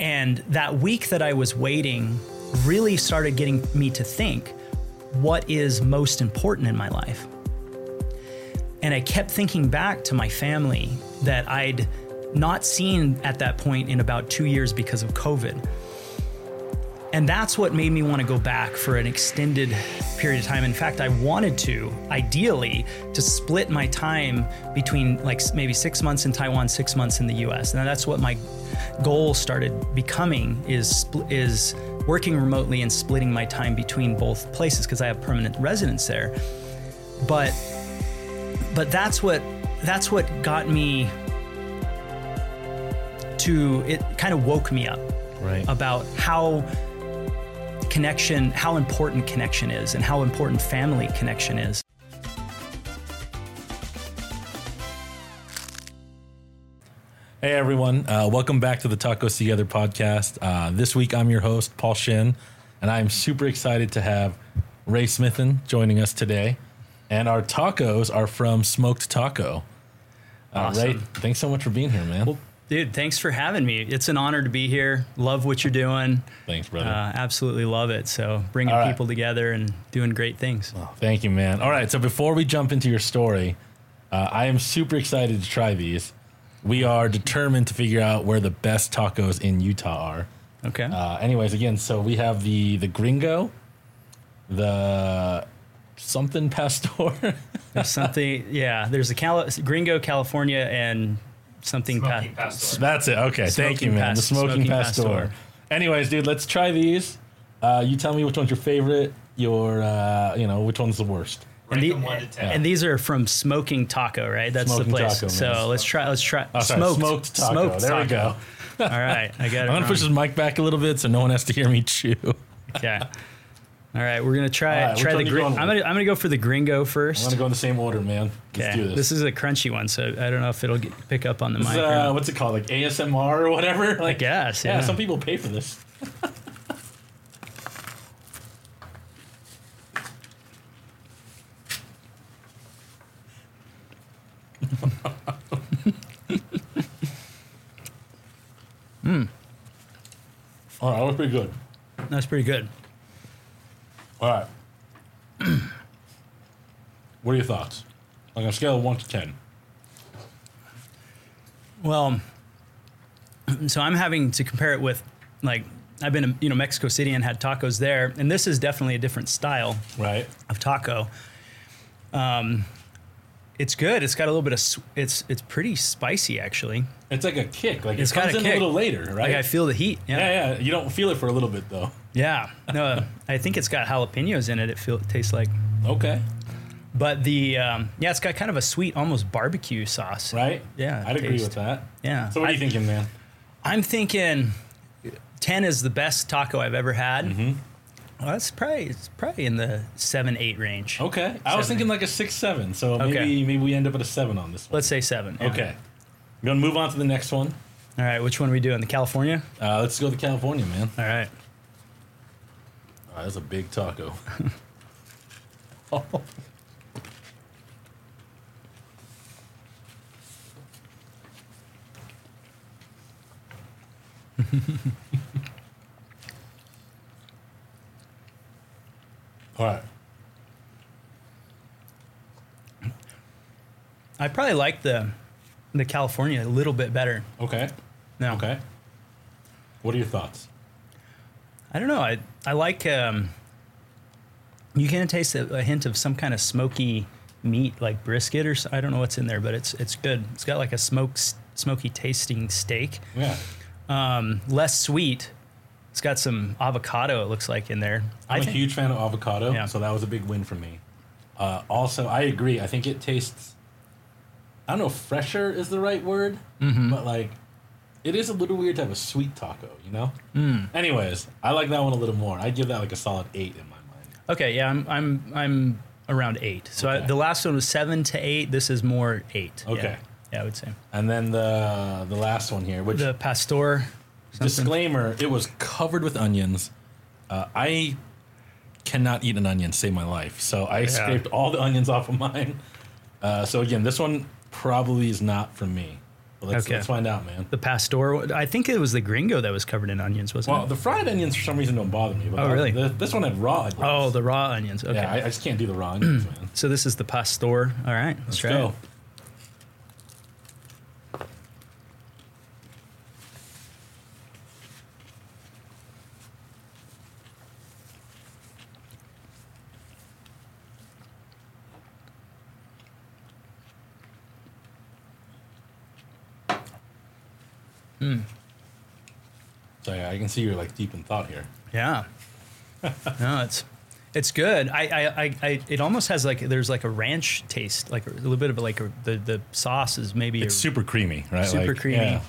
And that week that I was waiting really started getting me to think what is most important in my life. And I kept thinking back to my family that I'd not seen at that point in about two years because of COVID. And that's what made me want to go back for an extended period of time. In fact, I wanted to, ideally, to split my time between like maybe six months in Taiwan, six months in the US. And that's what my goal started becoming is is working remotely and splitting my time between both places because I have permanent residence there. But but that's what that's what got me to it kind of woke me up Right. about how connection how important connection is and how important family connection is Hey everyone, uh, welcome back to the Tacos Together podcast. Uh, this week I'm your host, Paul Shin, and I'm super excited to have Ray Smithson joining us today. And our tacos are from Smoked Taco. Uh, Ray, thanks so much for being here, man. well dude thanks for having me it's an honor to be here love what you're doing thanks, brother. uh, absolutely love it so bringing right. people together and doing great things Oh, thank you, man. All right, so before we jump into your story, uh, I am super excited to try these. We are determined to figure out where the best tacos in Utah are. okay Uh, anyways, again, so we have the the Gringo, the something pastor. there's something yeah there's a Cali- gringo california and something pa- pastor. That's it. Okay, thank you, Smoking man. the smoking, smoking pastor. pastor. Anyways, dude, let's try these. Uh, you tell me which one's your favorite. Your, uh, you know, which one's the worst. And, the- one to ten. and these are from Smoking Taco, right? That's Smoking the place. Taco, man. so let's try. Let's try. Oh, sorry, smoked, smoked taco. smoked there we go. All right, I got it. I'm gonna wrong. push this mic back a little bit so no one has to hear me chew. Yeah. All right, we're gonna try right, try the going I'm gonna I'm gonna go for the Gringo first. I'm gonna go in the same order, man. Let's do Okay. this. is a crunchy one, so I don't know if it'll get, pick up on the This mic. is, uh, what's it called? Like ASMR or whatever? Like, guess, Yeah, yeah. some people pay for this. All right, that was pretty good. That's pretty good. All right. what are your thoughts? Like on a scale of one to ten. Well, so I'm having to compare it with like I've been to you know Mexico City and had tacos there, and this is definitely a different style Right. of taco. Um, it's good. It's got a little bit of it's it's pretty spicy actually. It's like a kick. Like It's it comes in kick. a little later, right? Like I feel the heat. Yeah. yeah, yeah. You don't feel it for a little bit though. Yeah. No, I think it's got jalapenos in it. It feel it tastes like. Okay. But the um, yeah, it's got kind of a sweet, almost barbecue sauce. Right? Yeah, I'd agree with that. Yeah. So what are you thinking, man? I'm thinking ten is the best taco I've ever had. Mm-hmm. Well, that's probably it's probably in the seven eight range. Okay. I was Seven. thinking like a six seven. So Okay. maybe maybe we end up at a seven on this one. Let's say seven. yeah. Okay. We're gonna move on to the next one. All right. Which one are we doing? The California. Uh, let's go to California, man. All right. Oh, that's a big taco. right. I probably like the the California a little bit better. Okay. No. Okay. What are your thoughts? I don't know. I I like. Um, you can taste a, a hint of some kind of smoky meat, like brisket or I don't know what's in there, but it's it's good. It's got like a smoke smoky tasting steak. Yeah. Um, less sweet. It's got some avocado. It looks like in there. I'm I a huge fan of avocado, Yeah. so that was a big win for me. Uh, also, I agree. I think it tastes. I don't know if fresher is the right word, Mm-hmm. but like, it is a little weird to have a sweet taco, you know. Mm. Anyways, I like that one a little more. I give that like a solid eight in my mind. Okay, yeah, I'm I'm I'm around eight. So I, the last one was seven to eight. This is more eight. Yeah. Okay. Yeah, I would say And then the the last one here, which the pastor. Something. disclaimer, it was covered with onions. Uh, I cannot eat an onion save my life, so I scraped all the onions off of mine. Uh, so again, this one probably is not for me. Well, let's, Okay. let's find out, man. The pastor, I think it was the gringo that was covered in onions, wasn't Well, it? Well, the fried onions for some reason don't bother me. But Oh, really? the- this one had raw onions. Oh, the raw onions. Okay. yeah, I, I just can't do the raw onions, man. so this is the pastor. All right. Let's, Let's try go. it. Hmm. So yeah, I can see you're like deep in thought here. Yeah. no, it's it's good. I, I, I, I, it almost has like there's like a ranch taste, like a little bit of like a, the the sauce is maybe It's a, super creamy, right? Super Like, creamy.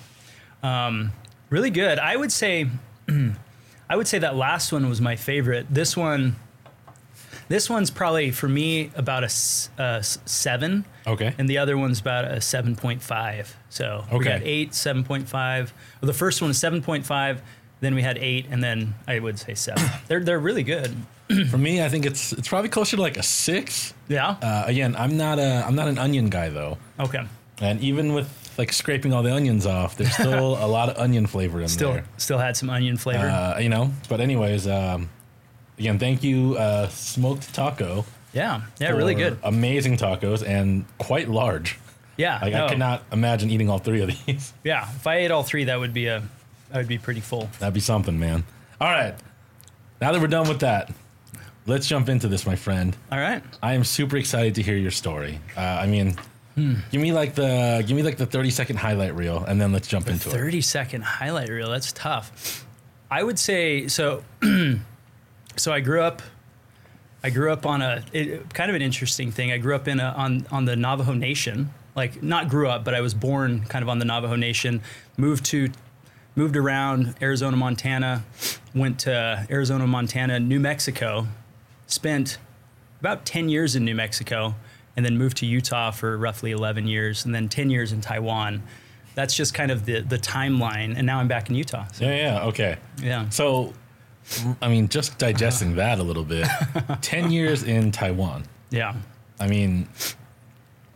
yeah. Um, really good. I would say, I would say that last one was my favorite. This one, this one's probably for me about a, s- a s- seven, Okay. and the other one's about a seven point five. So we Okay. got eight, seven point five. Well, the first one is seven point five. Then we had eight, and then I would say seven. they're they're really good. For me, I think it's it's probably closer to like a six. Yeah. Uh, again, I'm not a I'm not an onion guy though, okay. and even with like scraping all the onions off, there's still a lot of onion flavor in Still there. still had some onion flavor. Uh, you know, but anyways, um, again, thank you, uh, smoked taco. yeah. Yeah. Really good. Amazing tacos and quite large. Yeah. Like no. I cannot imagine eating all three of these. Yeah. If I ate all three, that would be a, I would be pretty full. That'd be something, man. All right. Now that we're done with that, let's jump into this, my friend. All right. I am super excited to hear your story. Uh, I mean, Hmm. give me like the give me like the 30 second highlight reel and then let's jump into it. 30 second highlight reel. That's tough. I would say so. so I grew up. I grew up on a it, kind of an interesting thing. I grew up in a, on on the Navajo Nation. Like not grew up, but I was born kind of on the Navajo Nation. Moved to moved around Arizona, Montana. Went to Arizona, Montana, New Mexico. Spent about 10 years in New Mexico and then moved to Utah for roughly 11 years and then 10 years in Taiwan. That's just kind of the, the timeline. And now I'm back in Utah. So, Yeah, yeah, okay. yeah. So, I mean, just digesting that a little bit. 10 years in Taiwan. Yeah. I mean,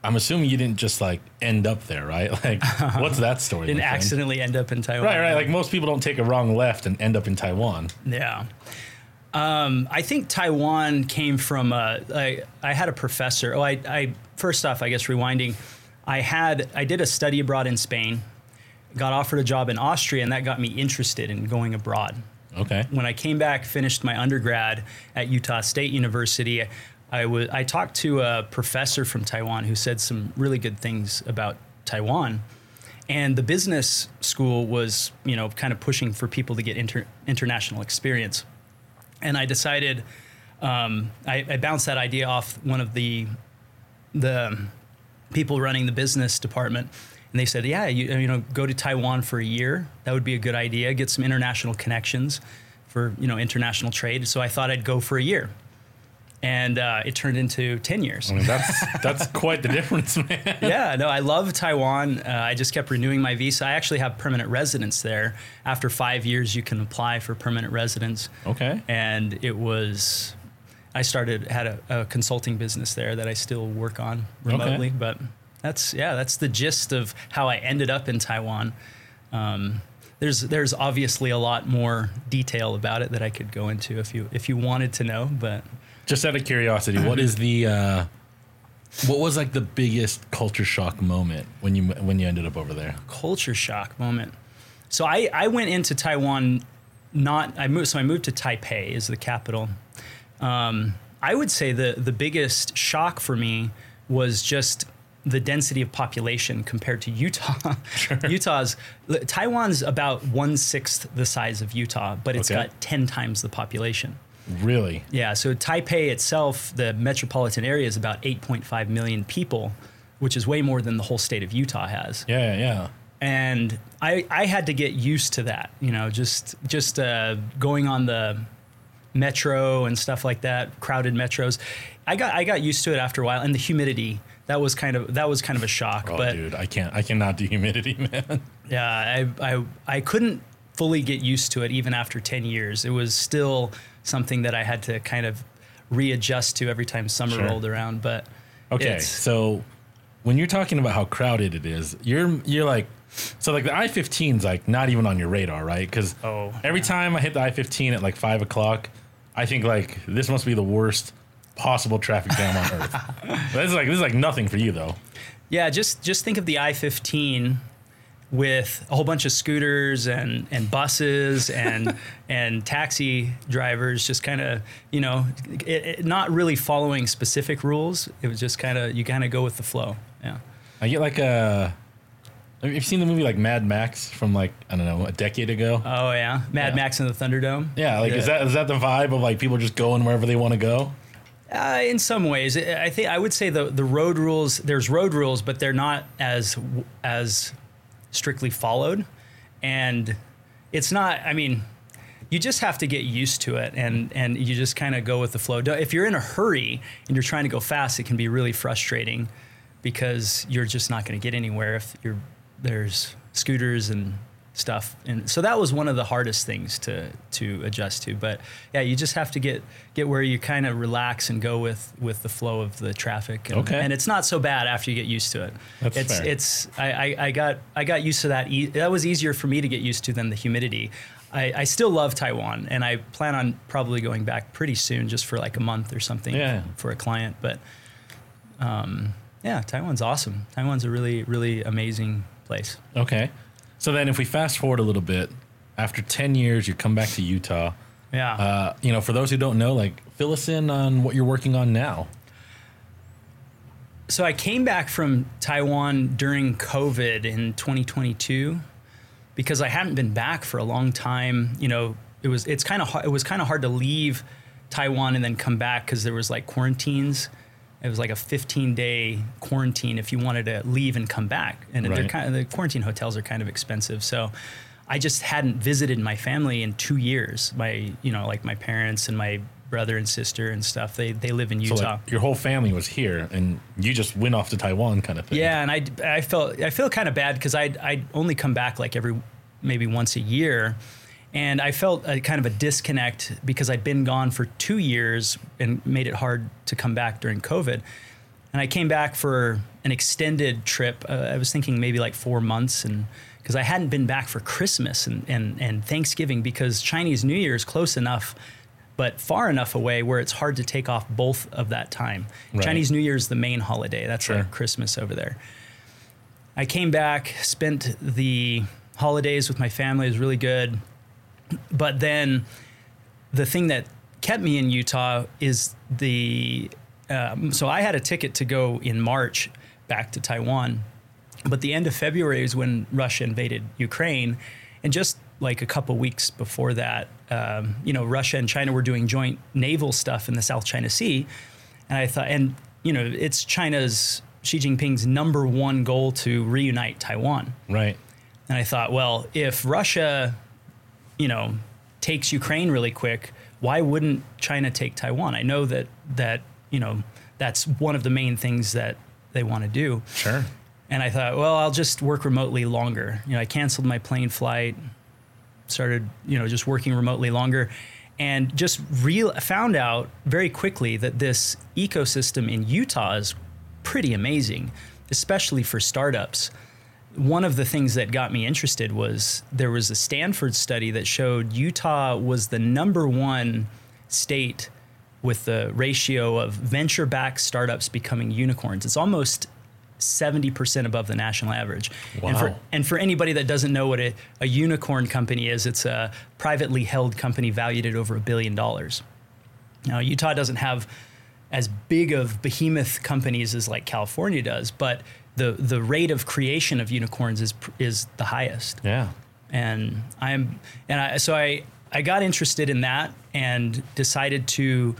I'm assuming you didn't just like end up there, right? Like, what's that story? Didn't accidentally end up in Taiwan. Right, right. Like most people don't take a wrong left and end up in Taiwan. Yeah. Um, I think Taiwan came from, uh, I, I had a professor. Oh, I, I, first off, I guess rewinding, I had, I did a study abroad in Spain, got offered a job in Austria, and that got me interested in going abroad. Okay. when I came back, finished my undergrad at Utah State University, I was I talked to a professor from Taiwan who said some really good things about Taiwan. And the business school was, you know, kind of pushing for people to get inter- international experience. And I decided, um, I, I bounced that idea off one of the the people running the business department, and they said, "Yeah, you, you know, go to Taiwan for a year. That would be a good idea. Get some international connections for you know international trade." So I thought I'd go for a year, and uh, it turned into ten years. I mean, that's that's quite the difference, man. yeah, no, I love Taiwan. Uh, I just kept renewing my visa. I actually have permanent residence there. After five years, you can apply for permanent residence. Okay. And it was, I started had a, a consulting business there that I still work on remotely. But that's yeah, that's the gist of how I ended up in Taiwan. Um, there's there's obviously a lot more detail about it that I could go into if you if you wanted to know, but. Just out of curiosity, what is the uh, what was like the biggest culture shock moment when you when you ended up over there? culture shock moment. So I, I went into Taiwan not I moved so I moved to Taipei is the capital. Um, I would say the the biggest shock for me was just the density of population compared to Utah. Utah's Taiwan's about one sixth the size of Utah, but it's Okay. got ten times the population. Really? Yeah, so Taipei itself, the metropolitan area, is about 8.5 million people, which is way more than the whole state of Utah has Yeah, yeah, yeah. and I I had to get used to that. You know, just just uh, going on the metro and stuff like that, crowded metros. I got I got used to it after a while, and the humidity that was kind of that was kind of a shock. Oh, but dude, I can't. I cannot do humidity, man. yeah, I, I I couldn't fully get used to it even after ten years. It was still something that I had to kind of readjust to every time summer Sure. rolled around. But Okay, so when you're talking about how crowded it is, you're you're like So like the I 15's like not even on your radar, right? Because Oh, every time I hit the I 15 at like five o'clock, I think like this must be the worst possible traffic jam on earth. This is like this is like nothing for you though. Yeah, just just think of the I-15 with a whole bunch of scooters and and buses and and taxi drivers just kind of you know it, it, not really following specific rules. It was just kind of you kind of go with the flow. Yeah. I get like a. Have you seen the movie like Mad Max from like I don't know a decade ago? Oh yeah, Mad Yeah. Max and the Thunderdome. yeah, like is that is that the vibe of like people just going wherever they want to go? Uh, in some ways, I think I would say the the road rules. There's road rules, but they're not as as strictly followed, and it's not. I mean, you just have to get used to it, and and you just kind of go with the flow. If you're in a hurry and you're trying to go fast, it can be really frustrating because you're just not going to get anywhere if you're there's scooters and stuff and so that was one of the hardest things to to adjust to but yeah you just have to get get where you kind of relax and go with with the flow of the traffic and, Okay. and it's not so bad after you get used to it That's it's fair. it's I, I i got i got used to that e- that was easier for me to get used to than the humidity I, I still love Taiwan, and I plan on probably going back pretty soon, just for like a month or something, Yeah. for a client. But um, yeah, Taiwan's awesome. Taiwan's a really, really amazing place. Okay, so then if we fast forward a little bit, after ten years, you come back to Utah. Yeah. Uh, you know, for those who don't know, like fill us in on what you're working on now. so I came back from Taiwan during COVID in 2022 because I hadn't been back for a long time. You know, it was it's kind of it was kind of hard to leave Taiwan and then come back because there was like quarantines. It was like a 15 day quarantine if you wanted to leave and come back, and they're Right. kind of the quarantine hotels are kind of expensive. So I just hadn't visited my family in two years. My you know like my parents and my brother and sister and stuff. They they live in So Utah. like your whole family was here, and you just went off to Taiwan, kind of thing. Yeah, and I, I felt I feel kind of bad because I I only come back like every maybe once a year, and I felt a kind of a disconnect because I'd been gone for two years and made it hard to come back during COVID, and I came back for an extended trip. Uh, I was thinking maybe like four months, and because I hadn't been back for Christmas and and and Thanksgiving because Chinese New Year is close enough. But far enough away where it's hard to take off both of that time. Right. Chinese New Year is the main holiday. That's Sure. like Christmas over there. I came back, spent the holidays with my family. It was really good. But then the thing that kept me in Utah is the. Um, so I had a ticket to go in March back to Taiwan. But the end of February is when Russia invaded Ukraine. And just like a couple weeks before that, um, you know, Russia and China were doing joint naval stuff in the South China Sea. And I thought, and, you know, it's China's, Xi Jinping's number one goal to reunite Taiwan. right. And I thought, well, if Russia, you know, takes Ukraine really quick, why wouldn't China take Taiwan? I know that that you know that's one of the main things that they want to do. Sure. And I thought, well, I'll just work remotely longer. You know, I canceled my plane flight, started, you know, just working remotely longer, and just real found out very quickly that this ecosystem in Utah is pretty amazing, especially for startups. One of the things that got me interested was there was a Stanford study that showed Utah was the number one state with the ratio of venture backed startups becoming unicorns. It's almost 70% above the national average. And for, Wow. and for anybody that doesn't know what a, a unicorn company is, it's a privately held company valued at over a billion dollars. Now, Utah doesn't have as big of behemoth companies as like California does, but the, the rate of creation of unicorns is, is the highest Yeah. and I'm and I so I I got interested in that and decided to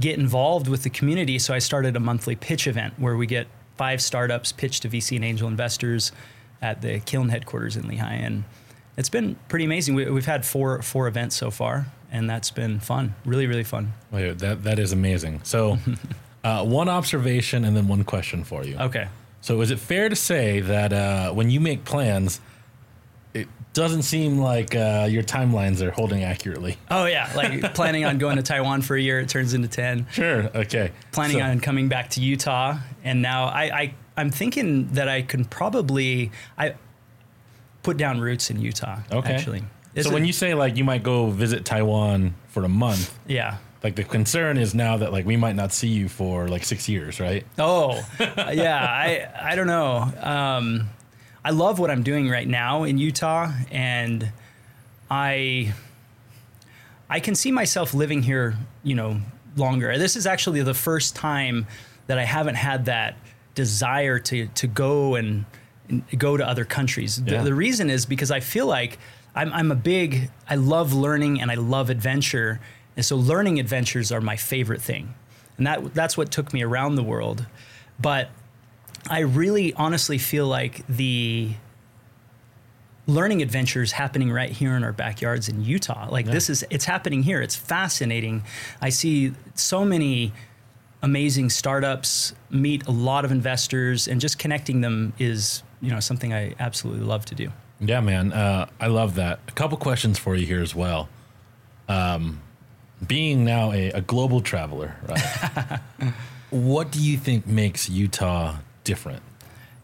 get involved with the community. So I started a monthly pitch event where we get five startups pitched to VC and angel investors at the Kiln headquarters in Lehi, and it's been pretty amazing. We, we've had four four events so far, and that's been fun. Really, really fun. That that is amazing. So, uh, one observation and then one question for you. Okay. So, is it fair to say that uh, when you make plans, it doesn't seem like uh, your timelines are holding accurately? Oh yeah, like planning on going to Taiwan for a year, it turns into ten. Sure. Okay. planning So- on coming back to Utah, and now I, I I'm thinking that I can probably I put down roots in Utah. Okay. Actually. So It's when you say like you might go visit Taiwan for a month, yeah. like the concern is now that like we might not see you for like six years, right? Oh, yeah. I I don't know. Um, I love what I'm doing right now in Utah, and I I can see myself living here. You know, longer. This is actually the first time that I haven't had that desire to to go and, and go to other countries. The- Yeah. The, reason is because I feel like I'm, I'm a big. I love learning and I love adventure, and so learning adventures are my favorite thing, and that that's what took me around the world. But I really honestly feel like the learning adventures happening right here in our backyards in Utah. Like this is it's happening here. It's fascinating. I see so many amazing startups meet a lot of investors and just connecting them is, you know, something I absolutely love to do. Yeah, man. Uh, I love that. A couple questions for you here as well. Um, being now a, a global traveler, right? what do you think makes Utah different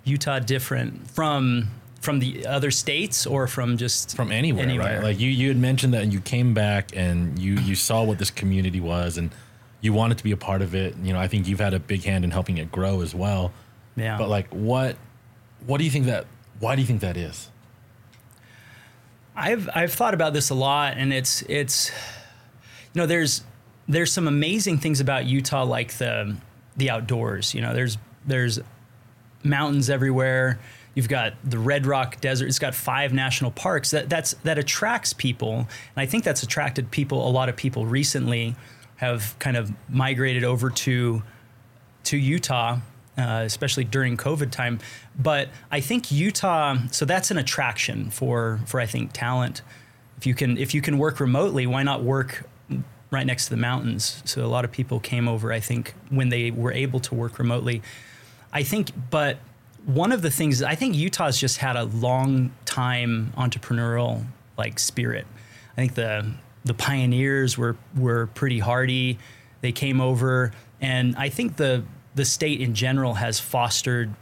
Utah different from from the other states or from just from anywhere, Anywhere. right? Like you, you had mentioned that you came back and you, you saw what this community was and you wanted to be a part of it. You know, I think you've had a big hand in helping it grow as well. yeah. But like, what, what do you think that, why do you think that is? I've I've thought about this a lot, and it's it's you know there's there's some amazing things about Utah, like the the outdoors. You know, there's there's mountains everywhere. You've got the Red Rock Desert. It's got five national parks. That that's that attracts people, and I think that's attracted people. A lot of people recently have kind of migrated over to to Utah, uh, especially during COVID time. But I think Utah, so that's an attraction for for I think talent. If you can if you can work remotely, why not work right next to the mountains? So a lot of people came over. I think when they were able to work remotely. I think, but one of the things I think Utah's just had a long time entrepreneurial like spirit. I think the the pioneers were were pretty hardy. They came over, and I think the the state in general has fostered,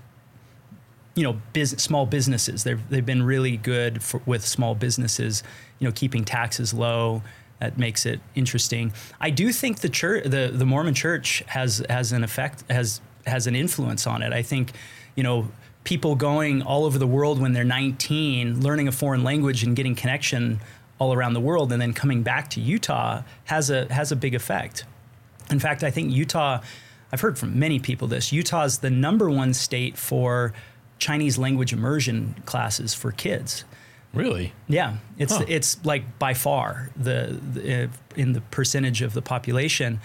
you know, business, small businesses. They've they've been really good for, with small businesses. You know, keeping taxes low. That makes it interesting. I do think the church, the the Mormon Church, has has an effect has has an influence on it. I think, you know, people going all over the world when they're 19, learning a foreign language and getting connection all around the world, and then coming back to Utah has a has a big effect. In fact, I think Utah. I've heard from many people this. Utah is the number one state for Chinese language immersion classes for kids. Really? Yeah, it's Huh. it's like by far the, the uh, in the percentage of the population,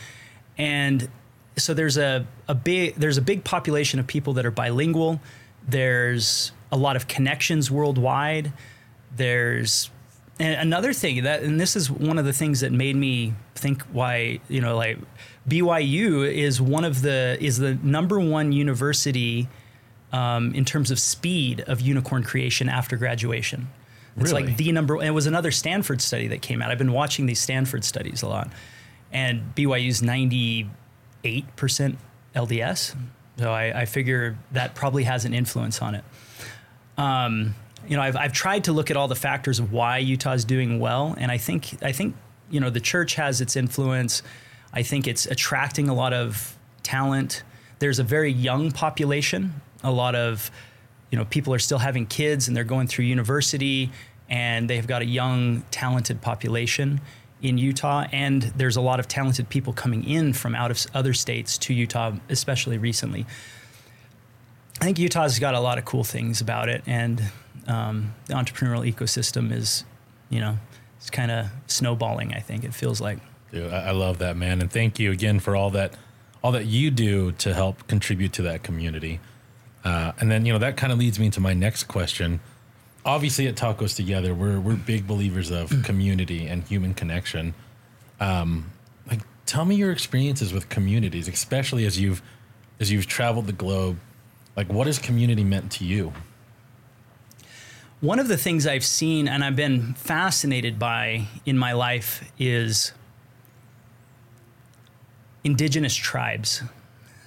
and so there's a, a big there's a big population of people that are bilingual. There's a lot of connections worldwide. There's and another thing that and this is one of the things that made me think why you know like BYU is one of the is the number one university um, in terms of speed of unicorn creation after graduation. It's Really? like the number. And it was another Stanford study that came out. I've been watching these Stanford studies a lot, and BYU's ninety eight percent LDS. So I, I figure that probably has an influence on it. Um, you know, I've, I've tried to look at all the factors of why Utah's doing well, and I think I think you know the church has its influence. I think it's attracting a lot of talent. There's a very young population. A lot of you know people are still having kids and they're going through university, and they've got a young, talented population in Utah. And there's a lot of talented people coming in from out of other states to Utah, especially recently. I think Utah's got a lot of cool things about it, and um, the entrepreneurial ecosystem is, you know, it's kind of snowballing. I think it feels like. Dude, I, I love that, man. And thank you again for all that, all that you do to help contribute to that community. Uh, and then, you know, that kind of leads me to my next question. Obviously, at Tacos Together, we're we're big believers of community and human connection. Um, like, tell me your experiences with communities, especially as you've as you've traveled the globe. Like, what has community meant to you? One of the things I've seen and I've been fascinated by in my life is indigenous tribes.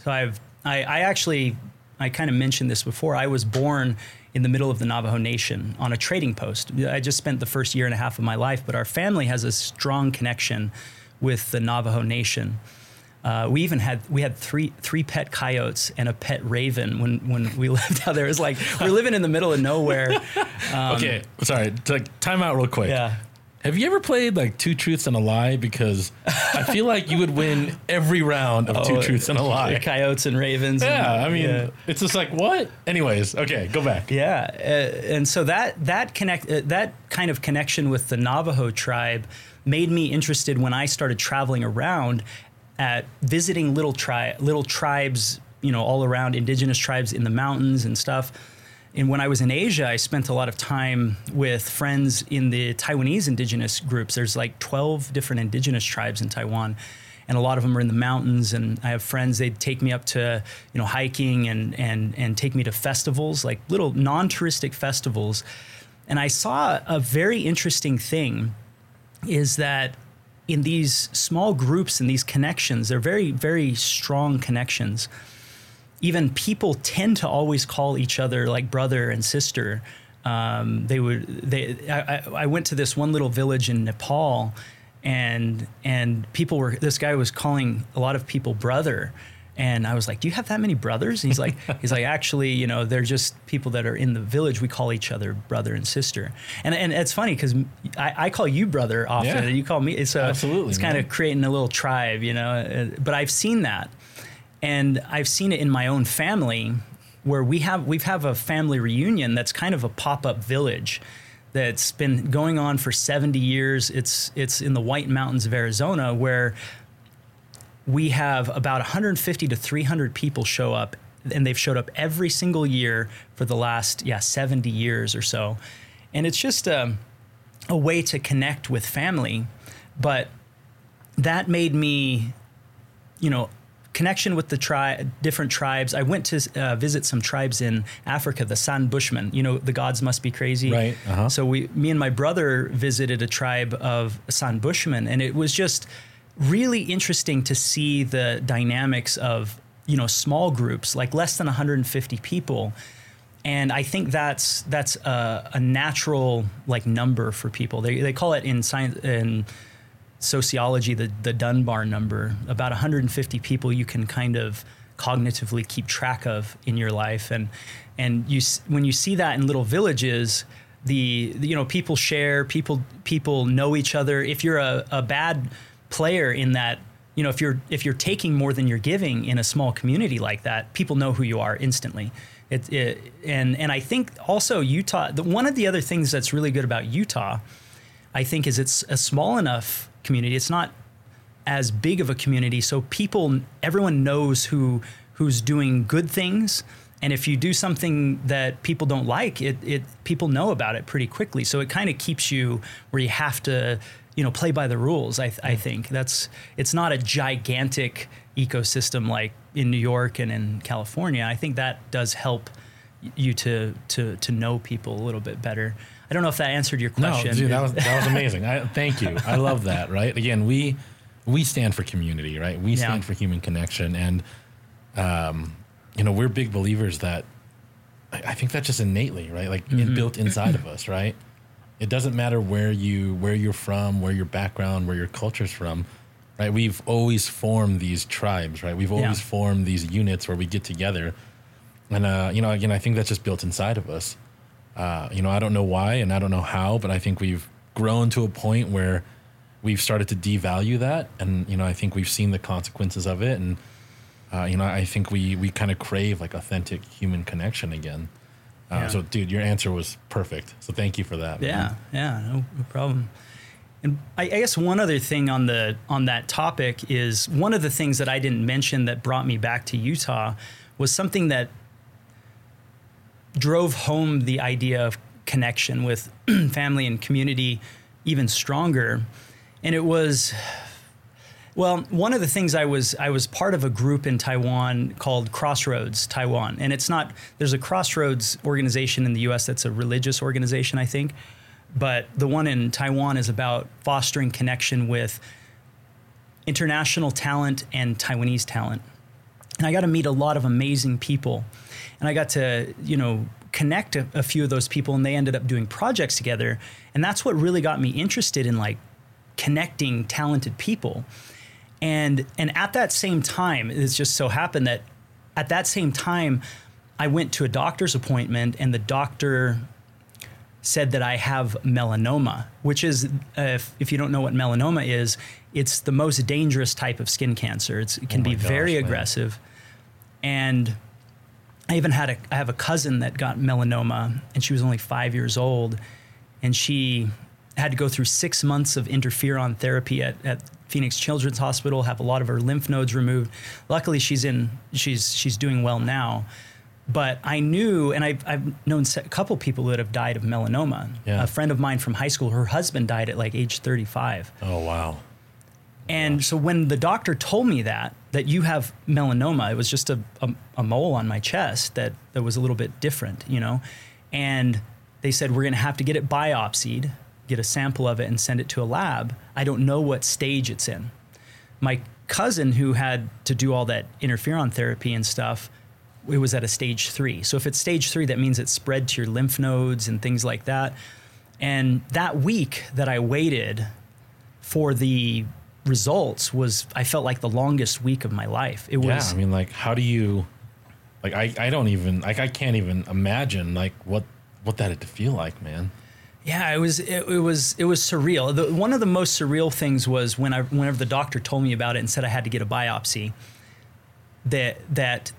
So I've I, I actually I kind of mentioned this before. I was born in the middle of the Navajo Nation on a trading post. I just spent the first year and a half of my life, but our family has a strong connection with the Navajo Nation. Uh, we even had we had three three pet coyotes and a pet raven when when we lived out there. It was like we're living in the middle of nowhere. Um, okay, sorry. Like, time out real quick. Yeah. Have you ever played like two truths and a lie? Because I feel like you would win every round of oh, two truths and a lie. Coyotes and ravens. Yeah, and, I mean, yeah. it's just like what? Anyways, okay, go back. Yeah, uh, and so that that connect uh, that kind of connection with the Navajo tribe made me interested when I started traveling around at visiting little tri- little tribes, you know, all around indigenous tribes in the mountains and stuff. And when I was in Asia, I spent a lot of time with friends in the Taiwanese indigenous groups. There's like 12 different indigenous tribes in Taiwan, and a lot of them are in the mountains. And I have friends; they'd take me up to you know hiking and and and take me to festivals, like little non-touristic festivals. And I saw a very interesting thing, is that in these small groups and these connections, they're very, very strong connections. Even people tend to always call each other like brother and sister. Um, they would. They. I, I went to this one little village in Nepal, and and people were. This guy was calling a lot of people brother, and I was like, "Do you have that many brothers?" And he's like, "He's like, actually, you know, they're just people that are in the village. We call each other brother and sister." And and it's funny because I, I, call you brother often, yeah. and you call me. So Absolutely, it's kind of creating a little tribe, you know. Uh, but I've seen that, and I've seen it in my own family, where we have we've have a family reunion that's kind of a pop up village that's been going on for 70 years. It's it's in the White Mountains of Arizona where we have about 150 to 300 people show up and they've showed up every single year for the last yeah 70 years or so. And it's just a, um, a way to connect with family but that made me you know connection with the tri- different tribes. I went to uh, visit some tribes in africa the san bushmen. You know the gods must be crazy. Right uh-huh. so we me and my brother visited a tribe of san bushmen and it was just really interesting to see the dynamics of you know small groups like less than 150 people. And i think that's that's a, a, natural like number for people. They, they call it in science in sociology the, the dunbar number. About 150 people you can kind of cognitively keep track of in your life. And and you when you see that in little villages the you know people share people people know each other. If you're a, a bad player in that you know if you're if you're taking more than you're giving in a small community like that people know who you are instantly. It, it, and and I think also Utah the, one of the other things that's really good about Utah I think is it's a small enough community. It's not as big of a community so people everyone knows who who's doing good things. And if you do something that people don't like it, it people know about it pretty quickly. So it kind of keeps you where you have to you know play by the rules. I, I think that's it's not a gigantic ecosystem like in New York and in California. I think that does help you to to to know people a little bit better. I don't know if that answered your question. No, dude, that was that was amazing. I, thank you. I love that. Right? Again, we we stand for community, right? We stand yeah. for human connection, and um, you know, we're big believers that. I, I think that's just innately, right? Like mm-hmm. built inside of us, right? It doesn't matter where you where you're from, where your background, where your culture's from, right? We've always formed these tribes, right? We've always yeah. formed these units where we get together, and uh, you know, again, I think that's just built inside of us. Uh, you know, I don't know why and I don't know how, but I think we've grown to a point where we've started to devalue that, and you know, I think we've seen the consequences of it, and uh, you know, I think we we kind of crave like authentic human connection again. Uh, yeah. So, dude, your answer was perfect. So, thank you for that. Yeah, man. yeah, no, no problem. And I, I, guess one other thing on the on that topic is one of the things that I didn't mention that brought me back to Utah was something that drove home the idea of connection with family and community even stronger, and it was well, one of the things I was I was part of a group in Taiwan called Crossroads Taiwan, and it's not there's a Crossroads organization in the U.S. that's a religious organization, I think, but the one in Taiwan is about fostering connection with international talent and Taiwanese talent, and I got to meet a lot of amazing people, and I got to you know connect a, a few of those people and they ended up doing projects together. And that's what really got me interested in like connecting talented people. And and at that same time, it just so happened that at that same time, I went to a doctor's appointment and the doctor said that I have melanoma, which is, uh, if, if, you don't know what melanoma is, it's the most dangerous type of skin cancer. It's, it can oh be gosh, very man. aggressive. And I even had a, I have a cousin that got melanoma and she was only five years old. And she had to go through six months of interferon therapy at, at Phoenix Children's Hospital, have a lot of her lymph nodes removed. Luckily, she's in, she's, she's doing well now but I knew, and I've, I've known a couple people that have died of melanoma. Yeah. A friend of mine from high school, her husband died at like age 35. Oh, wow. And Gosh. so when the doctor told me that, that you have melanoma, it was just a, a, a, mole on my chest that, that was a little bit different, you know? And they said, we're going to have to get it biopsied, get a sample of it, and send it to a lab. I don't know what stage it's in. My cousin, who had to do all that interferon therapy and stuff, it was at a stage three. So if it's stage three, that means it spread to your lymph nodes and things like that. And that week that I waited for the results was, I felt like the longest week of my life. It was. Yeah, I mean, like, how do you, like, I, I don't even, like, I can't even imagine, like, what, what that had to feel like, man. Yeah, it was it, it, was it was surreal. The, one of the most surreal things was when I whenever the doctor told me about it and said I had to get a biopsy. That that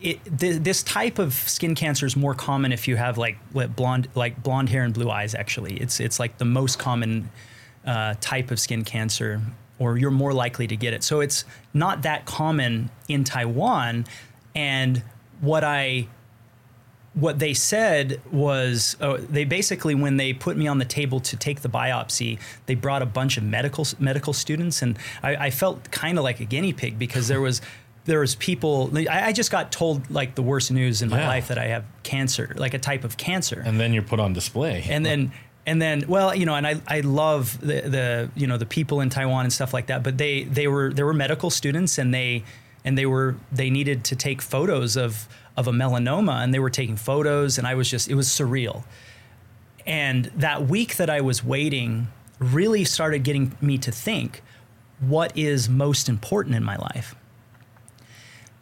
it, th- this type of skin cancer is more common if you have like blonde like blonde hair and blue eyes. Actually, it's it's like the most common uh, type of skin cancer, or you're more likely to get it. So it's not that common in Taiwan. And what I what they said was uh, they basically when they put me on the table to take the biopsy they brought a bunch of medical medical students and I, I felt kind of like a guinea pig because there was there was people. I, I just got told like the worst news in my yeah. life that I have cancer, like a type of cancer. And then you're put on display. And then and then well you know and I, I love the, the you know the people in Taiwan and stuff like that but they they were there were medical students and they and they were they needed to take photos of of a melanoma and they were taking photos and I was just it was surreal and that week that I was waiting really started getting me to think what is most important in my life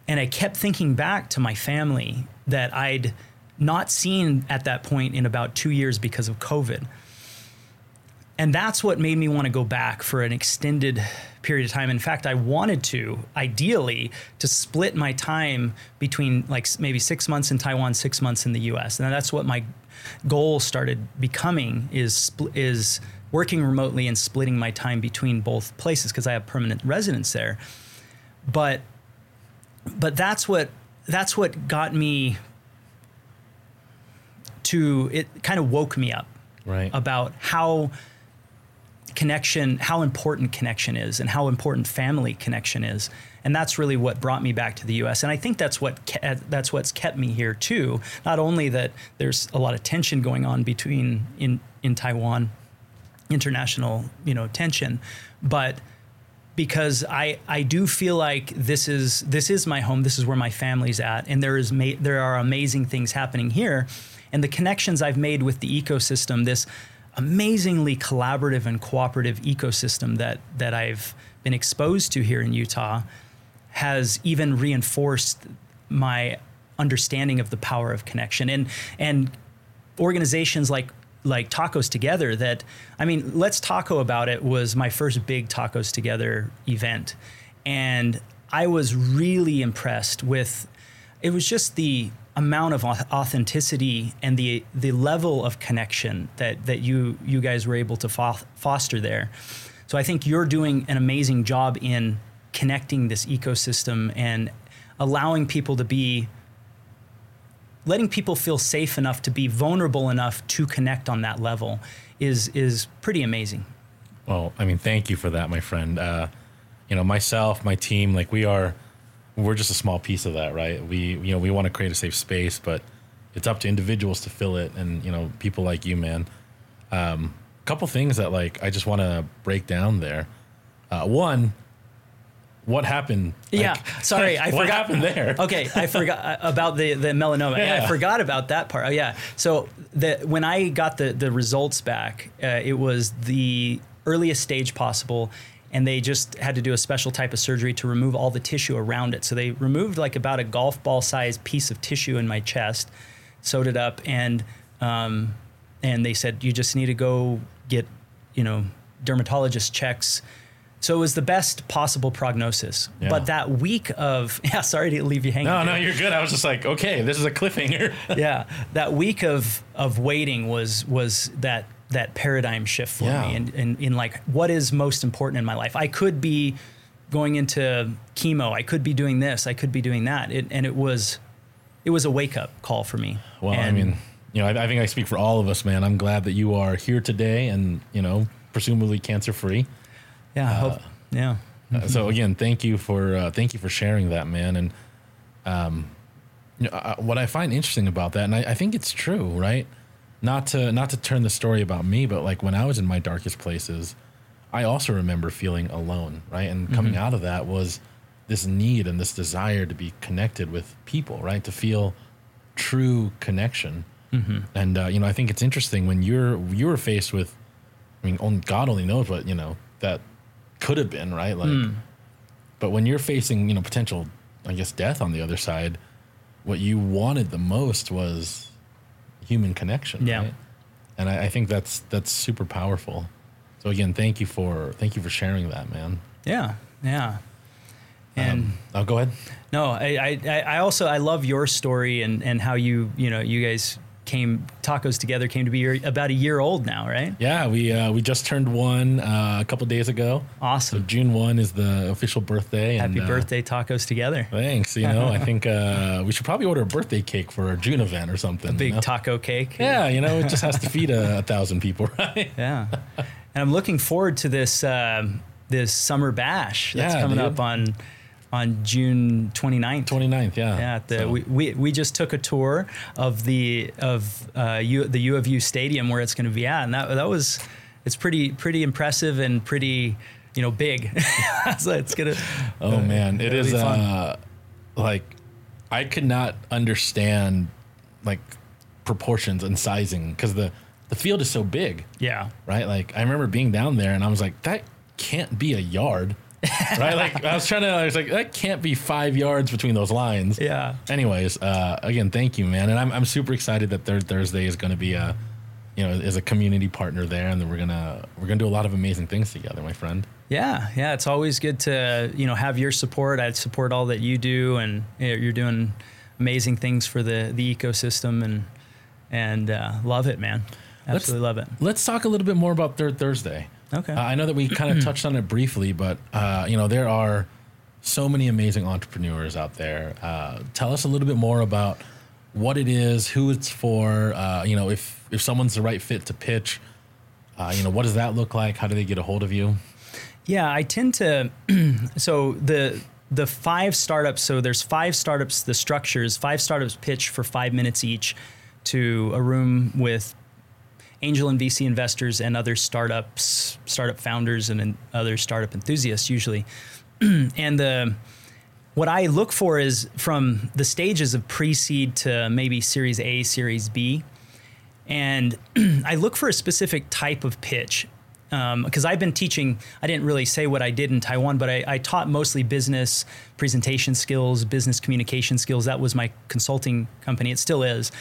and I kept thinking back to my family that I'd not seen at that point in about two years because of COVID. And that's what made me want to go back for an extended period of time. In fact, I wanted to, ideally, to split my time between like maybe six months in Taiwan, six months in the U.S. And that's what my goal started becoming is is working remotely and splitting my time between both places because I have permanent residence there. But but that's what that's what got me to it kind of woke me up right about how connection how important connection is and how important family connection is. And that's really what brought me back to the US and I think that's what ke- that's what's kept me here too. Not only that there's a lot of tension going on between in in Taiwan international you know tension but because I, I do feel like this is this is my home. This is where my family's at, and there is ma- there are amazing things happening here, and the connections I've made with the ecosystem, this amazingly collaborative and cooperative ecosystem that that I've been exposed to here in Utah, has even reinforced my understanding of the power of connection. And and organizations like like tacos together that i mean let's taco about it was my first big tacos together event. And i was really impressed with it was just the amount of authenticity and the the level of connection that that you you guys were able to fo- foster there so i think you're doing an amazing job in connecting this ecosystem and allowing people to be letting people feel safe enough to be vulnerable enough to connect on that level is is pretty amazing. Well, I mean, thank you for that, my friend. Uh, you know, myself, my team, like we are, we're just a small piece of that, right? We, you know, we want to create a safe space, but it's up to individuals to fill it, and you know, people like you, man. Um, a couple things that like I just want to break down there. Uh, one, what happened? Yeah, Like, sorry, I what forgot. happened there? Okay, I forgot about the the melanoma. Yeah. Yeah. I forgot about that part. Oh yeah. So the when I got the the results back, uh, it was the earliest stage possible, and they just had to do a special type of surgery to remove all the tissue around it. So they removed like about a golf ball sized piece of tissue in my chest, sewed it up, and um, and they said you just need to go get you know dermatologist checks. So it was the best possible prognosis. Yeah. But that week of yeah, sorry to leave you hanging. No, there no, you're good. I was just like, okay, this is a cliffhanger. yeah, that week of of waiting was was that that paradigm shift for Yeah. me, and in, in like what is most important in my life. I could be going into chemo. I could be doing this. I could be doing that. It, and it was it was a wake up call for me. Well, I And- mean, you know, I, I think I speak for all of us, man. I'm glad that you are here today, and you know, presumably cancer free. yeah, I hope, yeah. Uh, so again, thank you for uh, thank you for sharing that, man. And um, you know, uh, what I find interesting about that, and I, I think it's true, right? Not to not to turn the story about me, but like when I was in my darkest places, I also remember feeling alone, right? And coming mm-hmm. out of that was this need and this desire to be connected with people, right? To feel true connection. Mm-hmm. And uh, you know, I think it's interesting when you're you were faced with, I mean, only God only knows what you know that could have been, right? Like, mm. but when you're facing you know potential, I guess, death on the other side, what you wanted the most was human connection, Yeah. right? And I, I think that's that's super powerful. So again, thank you for thank you for sharing that, man. Yeah, yeah. And Um, oh, go ahead. no, I, I, I also I love your story and and how you you know you guys came tacos together came to be about a year old now, right? Yeah, we uh, we just turned one uh, a couple days ago. So Awesome. June one is the official birthday. Happy and, uh, birthday, tacos together. Thanks. You know, I think uh, we should probably order a birthday cake for our June event or something. you Big know? taco cake. Yeah, you know, it just has to feed a, a thousand people, right? Yeah. And I'm looking forward to this um, this summer bash that's Yeah, coming dude. up on on June 29th. 29th, yeah. Yeah, the, So- we, we, we just took a tour of the of uh, U, the U of U stadium where it's going to be at, and that that was it's pretty pretty impressive and pretty you know big. so it's gonna. Oh man, it is uh, like I could not understand like proportions and sizing because the the field is so big, Yeah. right? Like I remember being down there and I was like, that can't be a yard, right? Like I was trying to, I was like, that can't be five yards between those lines. Yeah. Anyways, uh, again, thank you, man, and I'm I'm super excited that Third Thursday is going to be a, you know, is a community partner there, and we're gonna we're gonna do a lot of amazing things together, my friend. Yeah, yeah, it's always good to you know have your support. I support all that you do, and you know, you're doing amazing things for the the ecosystem, and and uh, love it, man. Let's- Absolutely love it. Let's talk a little bit more about Third Thursday. Okay. Uh, I know that we kind of touched on it briefly, but uh, you know there are so many amazing entrepreneurs out there. Uh, tell us a little bit more about what it is, who it's for. Uh, you know, if if someone's the right fit to pitch, uh, you know, what does that look like? How do they get a hold of you? Yeah, I tend to. so the the five startups. So there's five startups. The structures. Five startups pitch for five minutes each to a room with angel and VC investors and other startups, startup founders, and en- other startup enthusiasts usually. and the what I look for is from the stages of pre-seed to maybe Series A, Series B, and I look for a specific type of pitch um, because I've been teaching. I didn't really say what I did in Taiwan, but I, I taught mostly business presentation skills, business communication skills. That was my consulting company. It still is.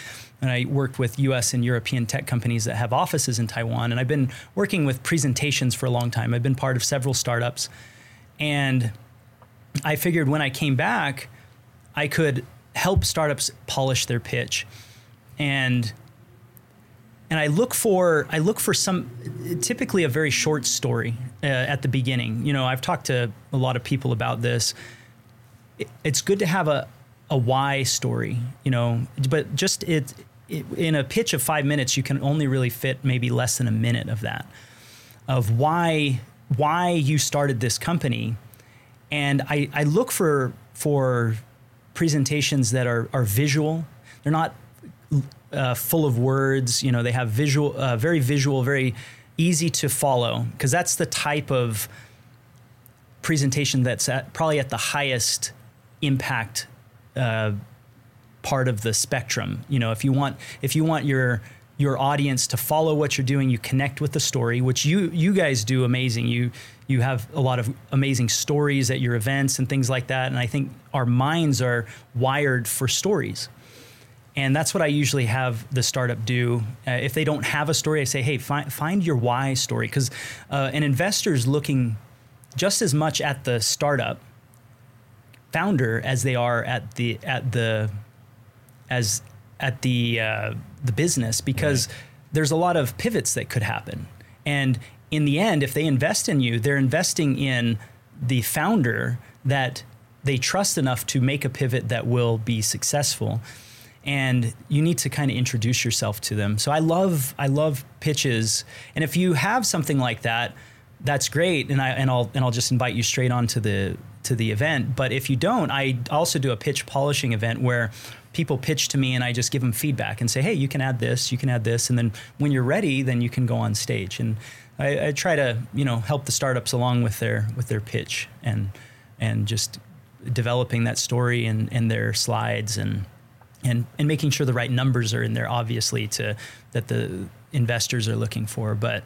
And I worked with US and European tech companies that have offices in Taiwan. And I've been working with presentations for a long time. I've been part of several startups. And I figured when I came back, I could help startups polish their pitch. And and I look for I look for some typically a very short story uh, at the beginning. You know, I've talked to a lot of people about this. It- it's good to have a a why story, you know, but just it, in a pitch of 5 minutes you can only really fit maybe less than a minute of that of why why you started this company. And I, I look for for presentations that are, are visual. They're not uh, full of words. You know they have visual uh, very visual very easy to follow because that's the type of presentation that's at probably at the highest impact uh, part of the spectrum. You know, if you want if you want your your audience to follow what you're doing, you connect with the story, which you you guys do amazing. You you have a lot of amazing stories at your events and things like that. And I think our minds are wired for stories. And that's what I usually have the startup do. Uh, if they don't have a story, I say, hey, find, find your why story. Because uh, an investor is looking just as much at the startup founder as they are at the at the as at the uh, the business because right. there's a lot of pivots that could happen. And in the end, if they invest in you, they're investing in the founder that they trust enough to make a pivot that will be successful. And you need to kind of introduce yourself to them. So I love I love pitches. And if you have something like that, that's great. And I and I'll and I'll just invite you straight on to the to the event. But if you don't, I also do a pitch polishing event where people pitch to me and I just give them feedback and say, hey, you can add this, you can add this, and then when you're ready, then you can go on stage. And I, I try to you know help the startups along with their with their pitch and and just developing that story and, and their slides and and and making sure the right numbers are in there obviously to that the investors are looking for. But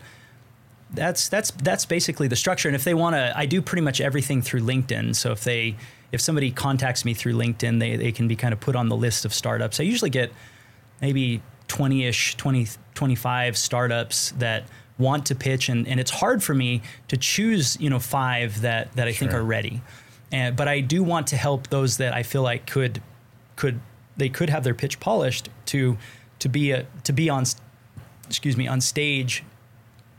that's that's that's basically the structure. And if they want to i do pretty much everything through linkedin. So if they if somebody contacts me through LinkedIn, they, they can be kind of put on the list of startups. I usually get maybe 20 ish, 20, 25 startups that want to pitch. And, and it's hard for me to choose, you know, five that, that I sure. think are ready. And, but I do want to help those that I feel like could, could, they could have their pitch polished to, to be a, to be on, excuse me, on stage,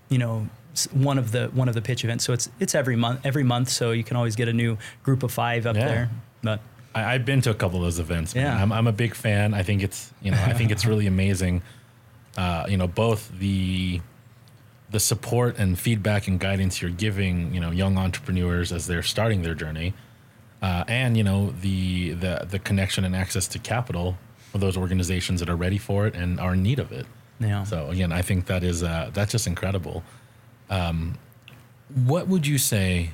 you know, one of the one of the pitch events. So it's it's every month every month. So you can always get a new group of five up yeah. there. But I, have been to a couple of those events. Man. Yeah, I'm, I'm a big fan. I think it's you know I think it's really amazing. Uh, you know both the the support and feedback and guidance you're giving you know young entrepreneurs as they're starting their journey, uh, and you know the the the connection and access to capital for those organizations that are ready for it and are in need of it. Yeah. So again, I think that is uh, that's just incredible. Um, what would you say?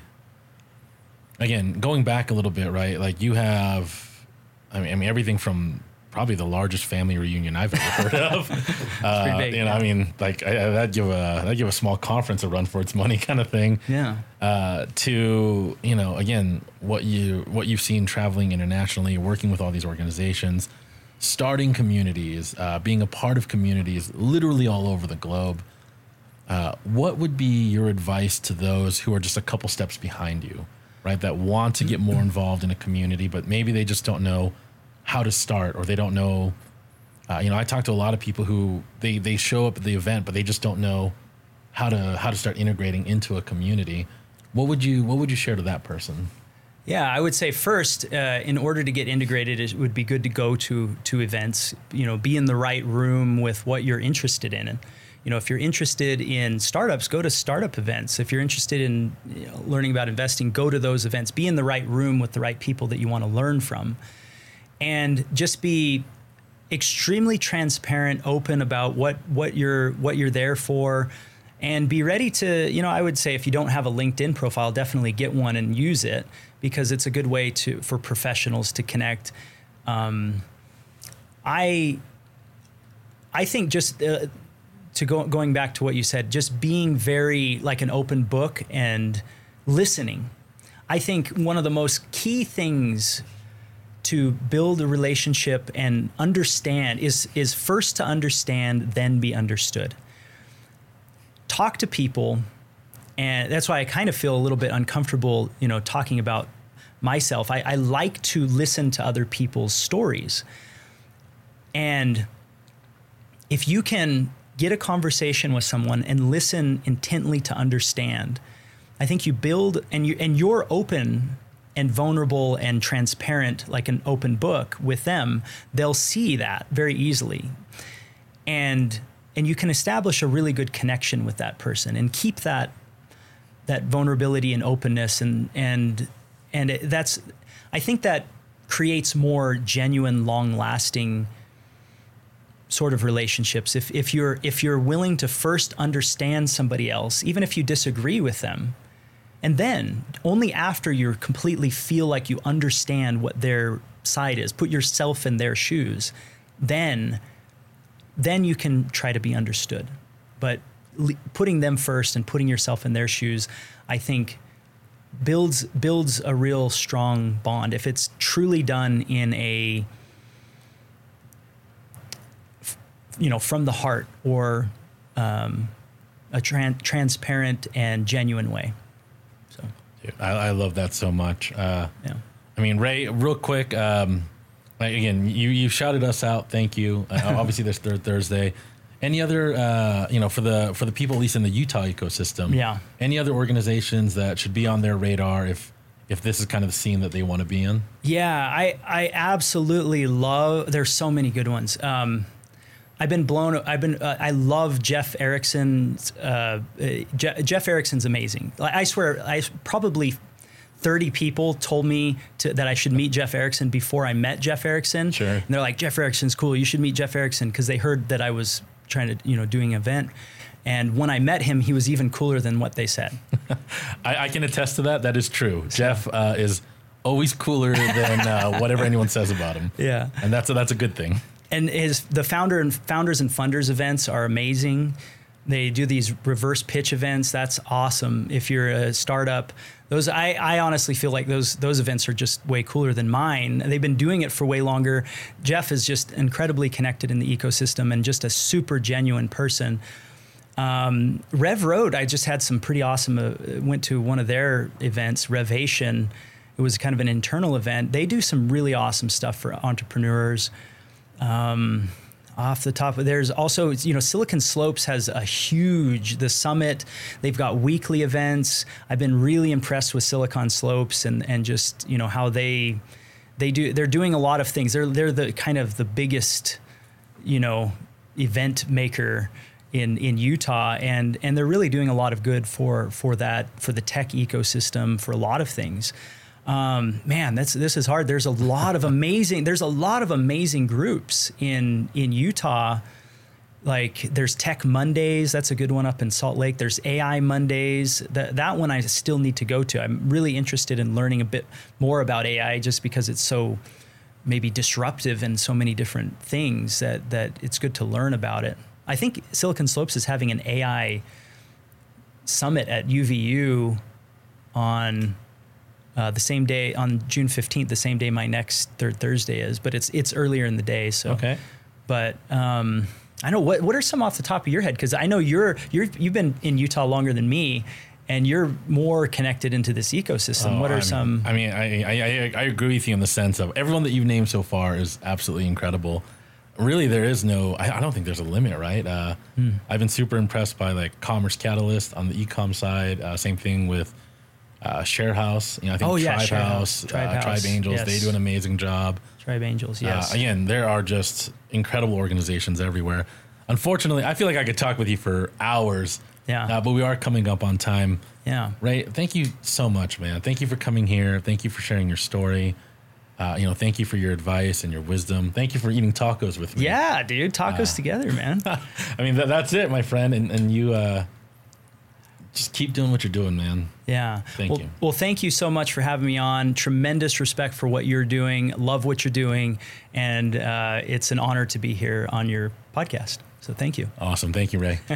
Again, going back a little bit, right? Like you have, I mean, I mean everything from probably the largest family reunion I've ever heard of. uh, big, you know, yeah. I mean, like I, that give a that give a small conference a run for its money, kind of thing. Yeah. Uh, to you know, again, what you what you've seen traveling internationally, working with all these organizations, starting communities, uh, being a part of communities, literally all over the globe. Uh, what would be your advice to those who are just a couple steps behind you, right? That want to get more involved in a community, but maybe they just don't know how to start or they don't know. Uh, you know, I talk to a lot of people who they, they show up at the event, but they just don't know how to how to start integrating into a community. What would you What would you share to that person? Yeah, I would say first, uh, in order to get integrated, it would be good to go to to events. You know, be in the right room with what you're interested in. And, you know, if you're interested in startups, go to startup events. If you're interested in you know, learning about investing, go to those events. Be in the right room with the right people that you want to learn from, and just be extremely transparent, open about what what you're what you're there for, and be ready to. You know, I would say if you don't have a LinkedIn profile, definitely get one and use it because it's a good way to for professionals to connect. Um, I I think just uh, to go going back to what you said, just being very like an open book and listening. I think one of the most key things to build a relationship and understand is is first to understand, then be understood. Talk to people, and that's why I kind of feel a little bit uncomfortable, you know, talking about myself. I, I like to listen to other people's stories, and if you can get a conversation with someone and listen intently to understand. I think you build and you and you're open and vulnerable and transparent like an open book with them, they'll see that very easily. And and you can establish a really good connection with that person and keep that that vulnerability and openness and and and it, that's I think that creates more genuine long-lasting sort of relationships if, if you're if you're willing to first understand somebody else even if you disagree with them And then only after you completely feel like you understand what their side is, put yourself in their shoes, then then you can try to be understood. But le- putting them first and putting yourself in their shoes, I think builds builds a real strong bond if it's truly done in a you know from the heart or um, a tran- transparent and genuine way. So Dude, I, I love that so much. Uh, yeah. I mean, Ray, real quick. Um, again, you you shouted us out. Thank you. Uh, obviously, there's third Thursday. Any other, uh, you know, for the for the people at least in the Utah ecosystem? Yeah. Any other organizations that should be on their radar if if this is kind of the scene that they want to be in? Yeah, I I absolutely love. There's so many good ones. Um, I've been blown. I've been. Uh, I love Jeff Erickson's. Uh, uh, Je- Jeff Erickson's amazing. I swear, I probably. 30 people told me to, that I should meet Jeff Erickson before I met Jeff Erickson. Sure. And they're like, Jeff Erickson's cool. You should meet Jeff Erickson because they heard that I was trying to, you know, doing an event. And when I met him, he was even cooler than what they said. I, I can attest to that. That is true. Jeff uh, is always cooler than uh, whatever anyone says about him. Yeah. and that's a, that's a good thing. And his the founder and founders and funders events are amazing. They do these reverse pitch events. That's awesome. If you're a startup, those I, I honestly feel like those those events are just way cooler than mine. They've been doing it for way longer. Jeff is just incredibly connected in the ecosystem and just a super genuine person. Um, Rev Road, I just had some pretty awesome. Uh, went to one of their events, Revation. It was kind of an internal event. They do some really awesome stuff for entrepreneurs Um, off the top of there's also you know silicon slopes has a huge the summit they've got weekly events. I've been really impressed with silicon slopes and and just you know how they they do they're doing a lot of things. They're they're the kind of the biggest you know event maker in in Utah and and they're really doing a lot of good for for that for the tech ecosystem for a lot of things um, man, that's this is hard. There's a lot of amazing. There's a lot of amazing groups in in Utah. Like there's Tech Mondays. That's a good one up in Salt Lake. There's AI Mondays. That that one I still need to go to. I'm really interested in learning a bit more about AI, just because it's so maybe disruptive in so many different things that that it's good to learn about it. I think Silicon Slopes is having an AI summit at UVU on uh, the same day on June fifteenth, the same day my next third Thursday is, but it's it's earlier in the day. So Okay. But um, I know what what are some off the top of your head because I know you're you're you've been in Utah longer than me, and you're more connected into this ecosystem. Oh, what are I mean- some? I mean, I, I I agree with you in the sense of everyone that you've named so far is absolutely incredible. Really, there is no. I, I don't think there's a limit, right? Uh, Hmm. I've been super impressed by like Commerce Catalyst on the ecom side. Uh, same thing with uh, Sharehouse. You know, I think Oh, yeah, Tribe House, House. Tribe uh, Tribe Angels. yes. They do an amazing job. Tribe Angels, yes. Uh, again, there are just incredible organizations everywhere. Unfortunately, I feel like I could talk with you for hours. Yeah. Uh, but we are coming up on time. yeah. Right. thank you so much, man. Thank you for coming here. Thank you for sharing your story. Uh, you know, thank you for your advice and your wisdom. Thank you for eating tacos with me. Yeah, dude, tacos Uh, together, man. I mean, that, that's it, my friend. And, and you uh, just keep doing what you're doing, man. Yeah. Thank well, you. Well, thank you so much for having me on. Tremendous respect for what you're doing. Love what you're doing, and uh, it's an honor to be here on your podcast. So thank you. Awesome. Thank you, Ray.